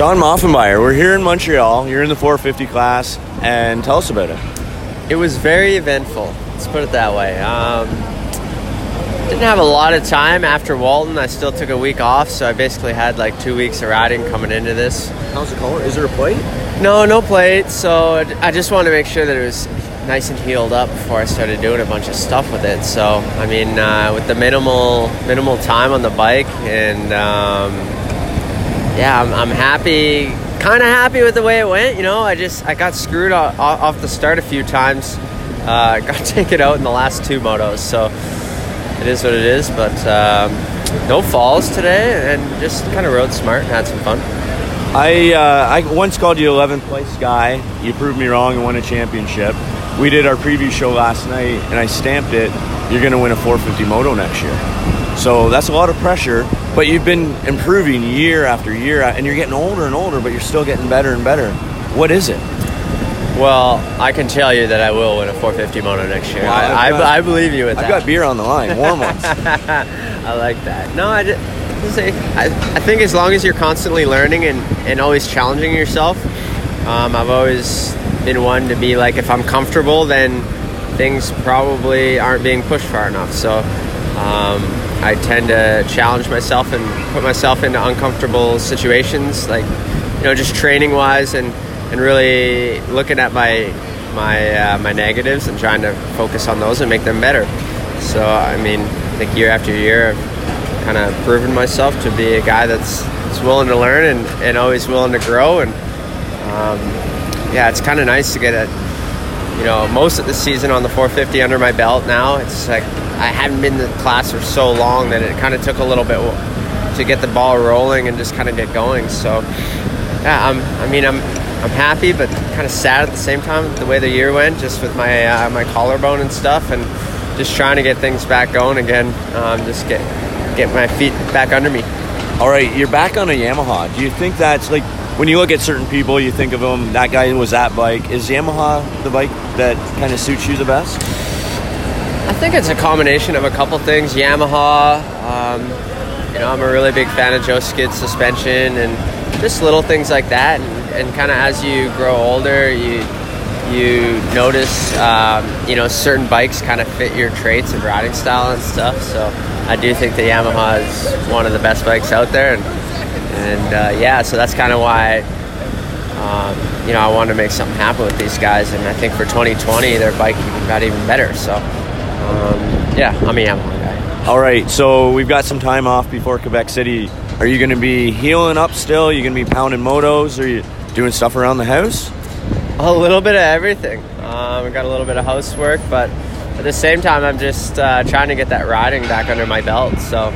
Shawn Maffenbeier, we're here in Montreal. You're in the 450 class, and tell us about it. It was very eventful. Let's put it that way. Um, didn't have a lot of time after Walton. I still took a week off, so I basically had like two weeks of riding coming into this. How's the color? Is there a plate? No, no plate. So I just wanted to make sure that it was nice and healed up before I started doing a bunch of stuff with it. So I mean, uh, with the minimal minimal time on the bike, and um, yeah, I'm, I'm happy. Kind of happy with the way it went. You know, I just I got screwed off, off the start a few times. Uh, got taken out in the last two motos, so it is what it is. But um, no falls today, and just kind of rode smart and had some fun. I uh, I once called you 11th place guy. You proved me wrong and won a championship. We did our preview show last night, and I stamped it. You're going to win a 450 moto next year. So that's a lot of pressure. But you've been improving year after year, and you're getting older and older, but you're still getting better and better. What is it? Well, I can tell you that I will win a 450 moto next year. Well, I, got, I, I, believe you with I've that. I've got beer on the line, warm ones. I like that. No, I just say I, I think as long as you're constantly learning and, and always challenging yourself, um, I've always been one to be like, if I'm comfortable, then things probably aren't being pushed far enough. So um, I tend to challenge myself and put myself into uncomfortable situations, like you know, just training wise and and really looking at my my uh, my negatives and trying to focus on those and make them better. So I mean, I think year after year, I've kind of proven myself to be a guy that's, that's willing to learn and, and always willing to grow. And um, yeah, it's kind of nice to get a you know most of the season on the 450 under my belt now. It's like I haven't been in the class for so long that it kind of took a little bit to get the ball rolling and just kind of get going. So yeah, I'm, I mean I'm I'm happy, but kind of sad at the same time the way the year went, just with my uh, my collarbone and stuff, and just trying to get things back going again. Um, just get get my feet back under me. All right, you're back on a Yamaha. Do you think that's like when you look at certain people, you think of them. That guy was that bike. Is Yamaha the bike that kind of suits you the best? I think it's a combination of a couple things. Yamaha. Um, you know, I'm a really big fan of Joe Skid suspension and just little things like that. And and kind of as you grow older, you you notice um, you know certain bikes kind of fit your traits and riding style and stuff. So I do think the Yamaha is one of the best bikes out there, and and uh, yeah, so that's kind of why. Um, you know, I wanted to make something happen with these guys, and I think for 2020, their bike got even better. So, um, yeah, I'm a Yamaha guy. All right, so we've got some time off before Quebec City. Are you going to be healing up still? Are you going to be pounding motos? Are you doing stuff around the house? A little bit of everything. Um, I got a little bit of housework, but at the same time, I'm just uh, trying to get that riding back under my belt. So,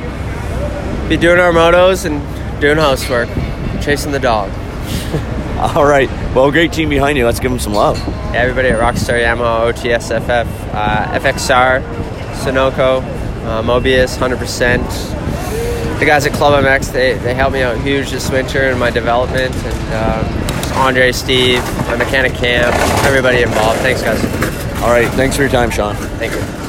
be doing our motos and doing housework, chasing the dog. All right. Well, great team behind you. Let's give them some love. Yeah, everybody at Rockstar Yamaha, OTSFF, uh, FXR, Sunoco, uh, Mobius, 100%. The guys at Club MX, they, they helped me out huge this winter in my development. And um, Andre, Steve, my mechanic Cam, everybody involved. Thanks, guys. All right. Thanks for your time, Shawn. Thank you.